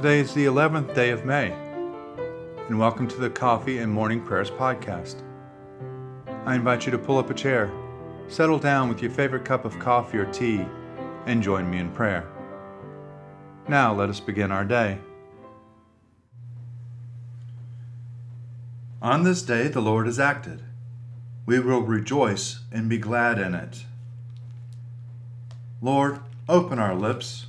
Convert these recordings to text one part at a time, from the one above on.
Today is the 11th day of May, and welcome to the Coffee and Morning Prayers podcast. I invite you to pull up a chair, settle down with your favorite cup of coffee or tea, and join me in prayer. Now let us begin our day. On this day the Lord has acted. We will rejoice and be glad in it. Lord, open our lips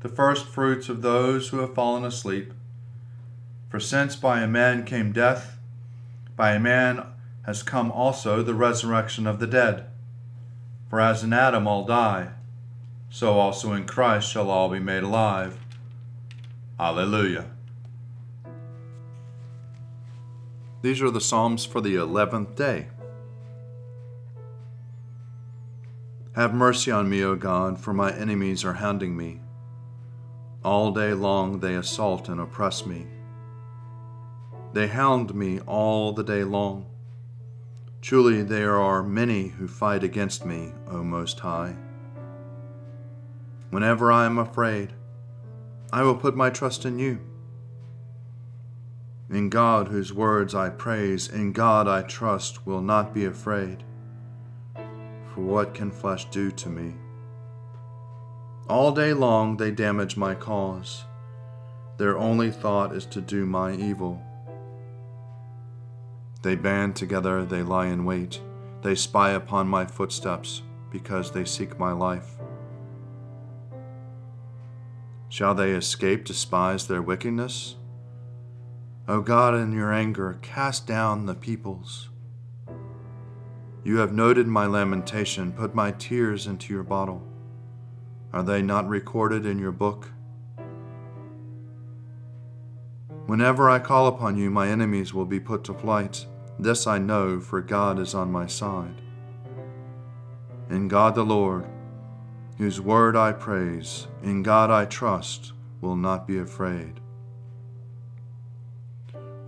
the first fruits of those who have fallen asleep. For since by a man came death, by a man has come also the resurrection of the dead. For as in Adam all die, so also in Christ shall all be made alive. Alleluia. These are the Psalms for the eleventh day. Have mercy on me, O God, for my enemies are hounding me. All day long they assault and oppress me. They hound me all the day long. Truly there are many who fight against me, O Most High. Whenever I am afraid, I will put my trust in you. In God, whose words I praise, in God I trust, will not be afraid. For what can flesh do to me? All day long they damage my cause. Their only thought is to do my evil. They band together, they lie in wait. They spy upon my footsteps because they seek my life. Shall they escape despise their wickedness? O God, in your anger, cast down the peoples. You have noted my lamentation, put my tears into your bottle. Are they not recorded in your book? Whenever I call upon you, my enemies will be put to flight. This I know, for God is on my side. In God the Lord, whose word I praise, in God I trust, will not be afraid.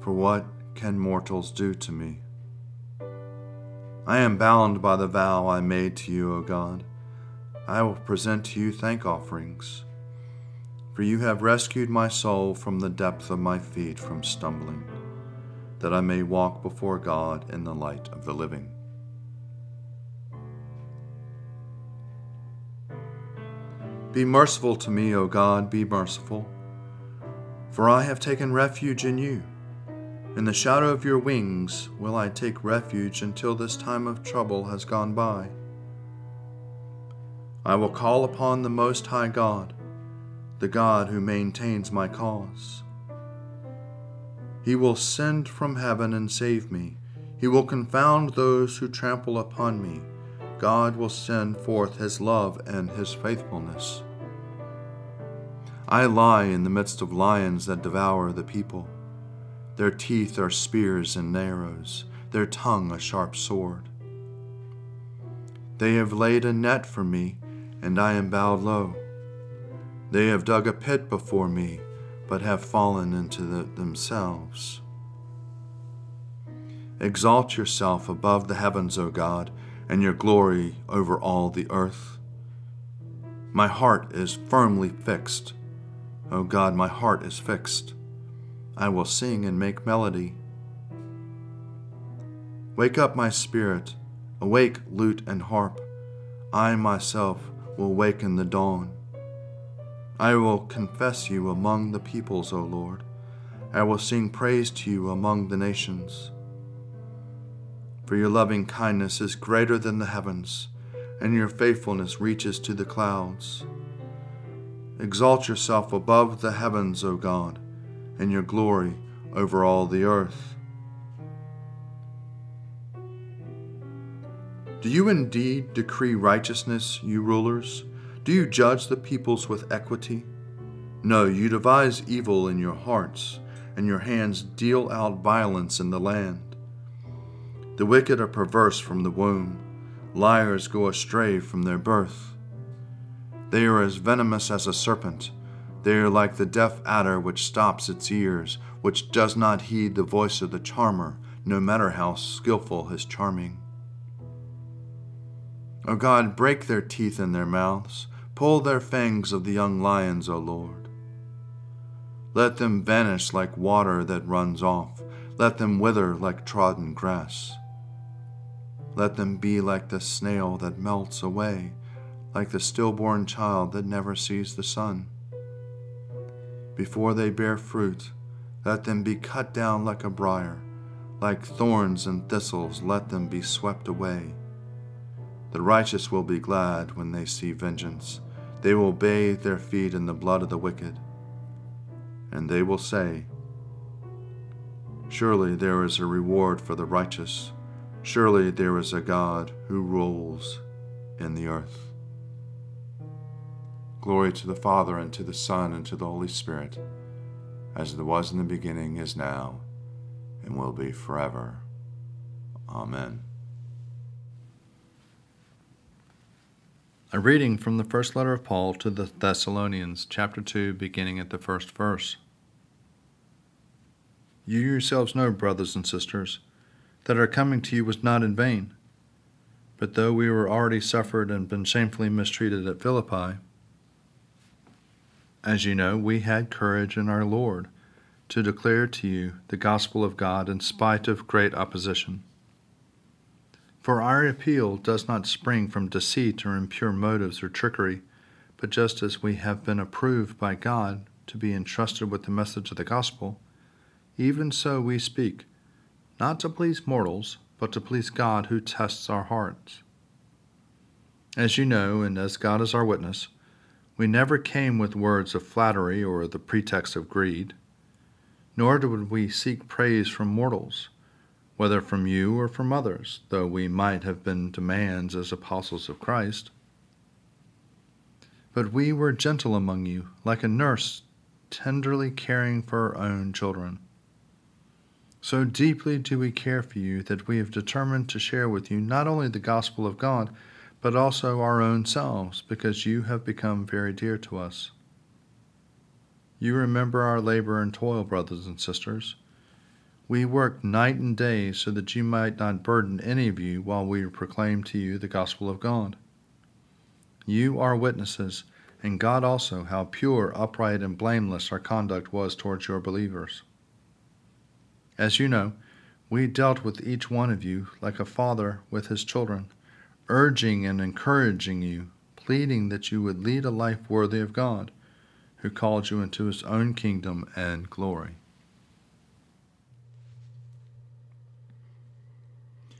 For what can mortals do to me? I am bound by the vow I made to you, O God. I will present to you thank offerings. For you have rescued my soul from the depth of my feet from stumbling, that I may walk before God in the light of the living. Be merciful to me, O God, be merciful, for I have taken refuge in you. In the shadow of your wings will I take refuge until this time of trouble has gone by. I will call upon the Most High God, the God who maintains my cause. He will send from heaven and save me. He will confound those who trample upon me. God will send forth his love and his faithfulness. I lie in the midst of lions that devour the people. Their teeth are spears and arrows, their tongue a sharp sword. They have laid a net for me and I am bowed low. They have dug a pit before me, but have fallen into the, themselves. Exalt yourself above the heavens, O God, and your glory over all the earth. My heart is firmly fixed. O God, my heart is fixed. I will sing and make melody. Wake up my spirit, awake lute and harp. I myself will waken the dawn. I will confess you among the peoples, O Lord. I will sing praise to you among the nations. For your loving kindness is greater than the heavens, and your faithfulness reaches to the clouds. Exalt yourself above the heavens, O God, and your glory over all the earth. Do you indeed decree righteousness, you rulers? Do you judge the peoples with equity? No, you devise evil in your hearts, and your hands deal out violence in the land. The wicked are perverse from the womb, liars go astray from their birth. They are as venomous as a serpent. They are like the deaf adder which stops its ears, which does not heed the voice of the charmer, no matter how skilful his charming. O God, break their teeth in their mouths, pull their fangs of the young lions, O Lord. Let them vanish like water that runs off, let them wither like trodden grass. Let them be like the snail that melts away, like the stillborn child that never sees the sun. Before they bear fruit, let them be cut down like a briar, like thorns and thistles, let them be swept away. The righteous will be glad when they see vengeance. They will bathe their feet in the blood of the wicked. And they will say, Surely there is a reward for the righteous. Surely there is a God who rules in the earth. Glory to the Father, and to the Son, and to the Holy Spirit, as it was in the beginning, is now, and will be forever. Amen. A reading from the first letter of Paul to the Thessalonians, chapter 2, beginning at the first verse. You yourselves know, brothers and sisters, that our coming to you was not in vain. But though we were already suffered and been shamefully mistreated at Philippi, as you know, we had courage in our Lord to declare to you the gospel of God in spite of great opposition. For our appeal does not spring from deceit or impure motives or trickery, but just as we have been approved by God to be entrusted with the message of the gospel, even so we speak, not to please mortals, but to please God who tests our hearts. As you know, and as God is our witness, we never came with words of flattery or the pretext of greed, nor did we seek praise from mortals whether from you or from others, though we might have been demands as apostles of Christ. But we were gentle among you, like a nurse tenderly caring for her own children. So deeply do we care for you that we have determined to share with you not only the gospel of God, but also our own selves, because you have become very dear to us. You remember our labor and toil, brothers and sisters we worked night and day so that you might not burden any of you while we proclaim to you the gospel of God. You are witnesses, and God also, how pure, upright, and blameless our conduct was towards your believers. As you know, we dealt with each one of you like a father with his children, urging and encouraging you, pleading that you would lead a life worthy of God, who called you into his own kingdom and glory.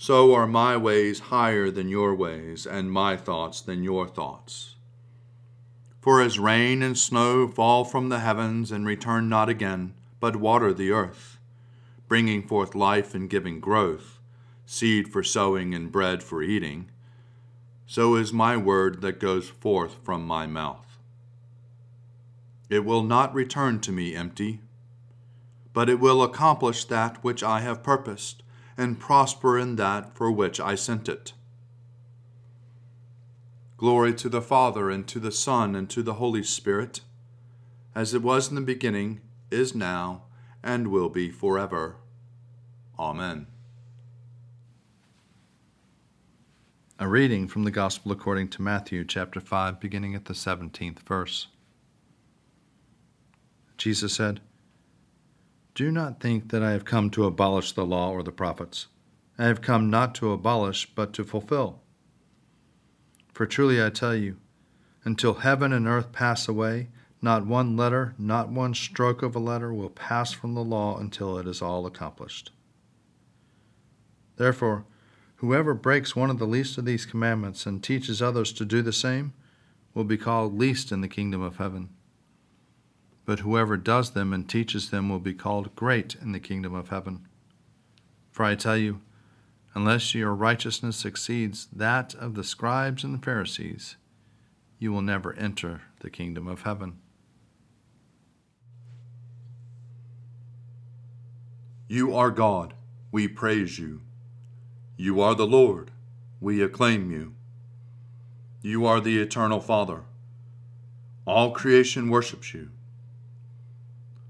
so are my ways higher than your ways, and my thoughts than your thoughts. For as rain and snow fall from the heavens and return not again, but water the earth, bringing forth life and giving growth, seed for sowing and bread for eating, so is my word that goes forth from my mouth. It will not return to me empty, but it will accomplish that which I have purposed and prosper in that for which I sent it. Glory to the Father, and to the Son, and to the Holy Spirit, as it was in the beginning, is now, and will be forever. Amen. A reading from the Gospel according to Matthew, chapter 5, beginning at the 17th verse. Jesus said, Do not think that I have come to abolish the law or the prophets. I have come not to abolish, but to fulfill. For truly I tell you, until heaven and earth pass away, not one letter, not one stroke of a letter will pass from the law until it is all accomplished. Therefore, whoever breaks one of the least of these commandments and teaches others to do the same will be called least in the kingdom of heaven. But whoever does them and teaches them will be called great in the kingdom of heaven. For I tell you, unless your righteousness exceeds that of the scribes and the Pharisees, you will never enter the kingdom of heaven. You are God, we praise you. You are the Lord, we acclaim you. You are the eternal Father. All creation worships you.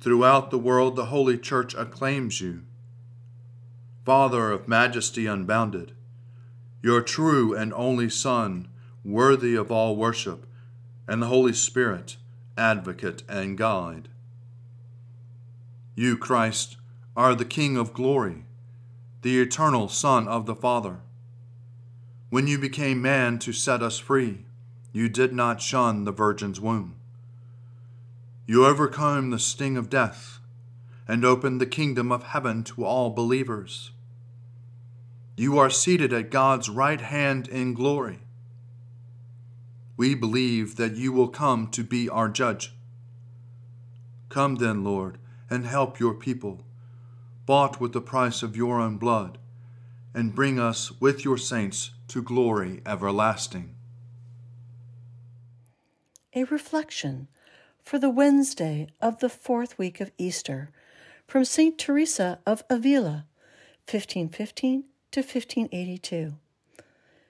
Throughout the world, the Holy Church acclaims you. Father of majesty unbounded, your true and only Son, worthy of all worship, and the Holy Spirit, advocate and guide. You, Christ, are the King of glory, the eternal Son of the Father. When you became man to set us free, you did not shun the Virgin's womb. You overcome the sting of death and open the kingdom of heaven to all believers. You are seated at God's right hand in glory. We believe that you will come to be our judge. Come then, Lord, and help your people, bought with the price of your own blood and bring us with your saints to glory everlasting. A reflection for the Wednesday of the fourth week of Easter from St. Teresa of Avila, 1515 to 1582.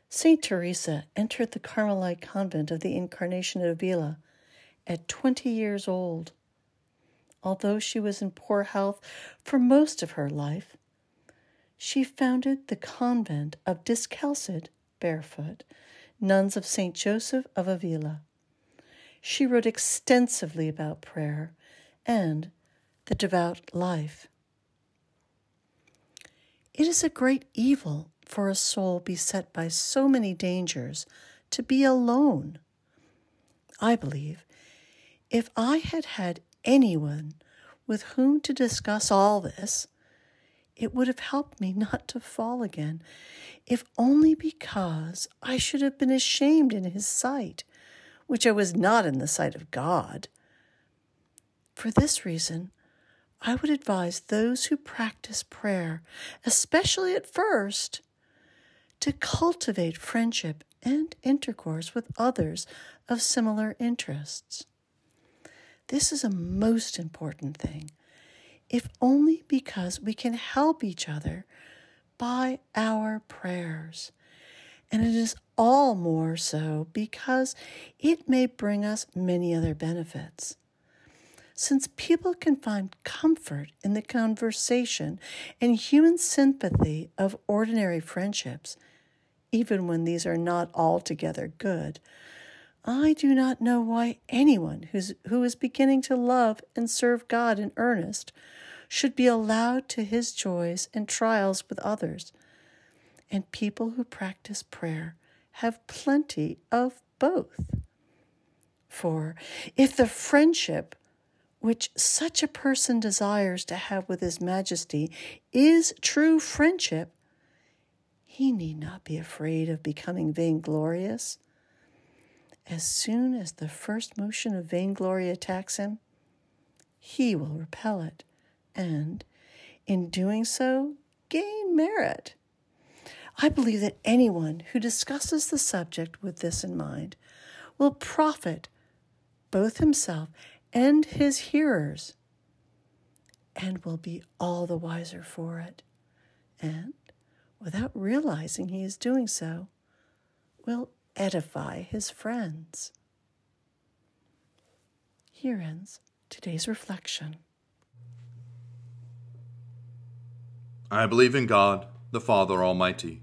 St. Teresa entered the Carmelite convent of the Incarnation at Avila at 20 years old. Although she was in poor health for most of her life, she founded the convent of Discalced, barefoot, nuns of St. Joseph of Avila. She wrote extensively about prayer and the devout life. It is a great evil for a soul beset by so many dangers to be alone. I believe if I had had anyone with whom to discuss all this, it would have helped me not to fall again, if only because I should have been ashamed in his sight, which I was not in the sight of God. For this reason, I would advise those who practice prayer, especially at first, to cultivate friendship and intercourse with others of similar interests. This is a most important thing if only because we can help each other by our prayers. And it is all more so because it may bring us many other benefits. Since people can find comfort in the conversation and human sympathy of ordinary friendships, even when these are not altogether good, I do not know why anyone who's, who is beginning to love and serve God in earnest should be allowed to his joys and trials with others. And people who practice prayer have plenty of both. For if the friendship which such a person desires to have with His Majesty is true friendship, he need not be afraid of becoming vainglorious. As soon as the first motion of vainglory attacks him, he will repel it and, in doing so, gain merit. I believe that anyone who discusses the subject with this in mind will profit both himself and his hearers and will be all the wiser for it. And, without realizing he is doing so, will edify his friends. Here ends today's reflection. I believe in God, the Father Almighty,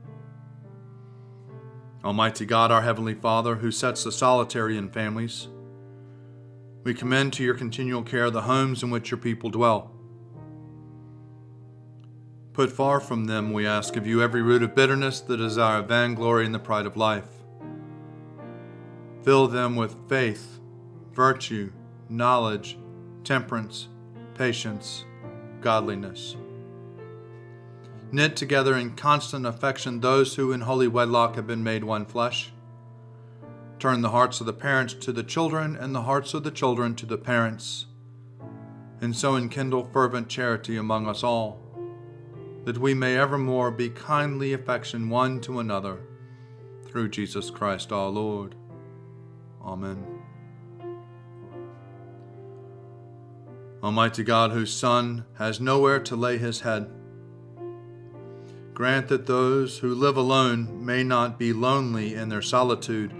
Almighty God, our Heavenly Father, who sets the solitary in families, we commend to your continual care the homes in which your people dwell. Put far from them, we ask of you, every root of bitterness, the desire of vainglory, and the pride of life. Fill them with faith, virtue, knowledge, temperance, patience, godliness knit together in constant affection those who in holy wedlock have been made one flesh. Turn the hearts of the parents to the children, and the hearts of the children to the parents, and so enkindle fervent charity among us all, that we may evermore be kindly affection one to another, through Jesus Christ our Lord. Amen. Almighty God, whose Son has nowhere to lay his head, Grant that those who live alone may not be lonely in their solitude,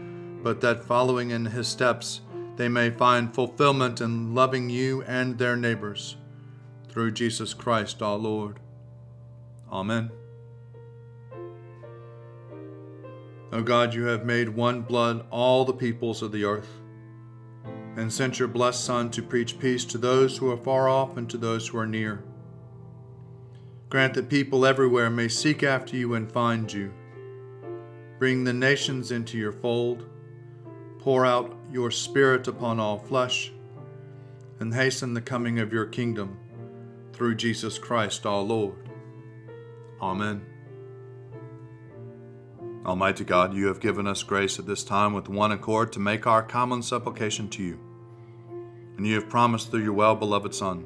but that following in his steps, they may find fulfillment in loving you and their neighbors. Through Jesus Christ our Lord. Amen. O God, you have made one blood all the peoples of the earth, and sent your blessed Son to preach peace to those who are far off and to those who are near. Grant that people everywhere may seek after you and find you. Bring the nations into your fold. Pour out your Spirit upon all flesh, and hasten the coming of your kingdom through Jesus Christ our Lord. Amen. Almighty God, you have given us grace at this time with one accord to make our common supplication to you. And you have promised through your well beloved Son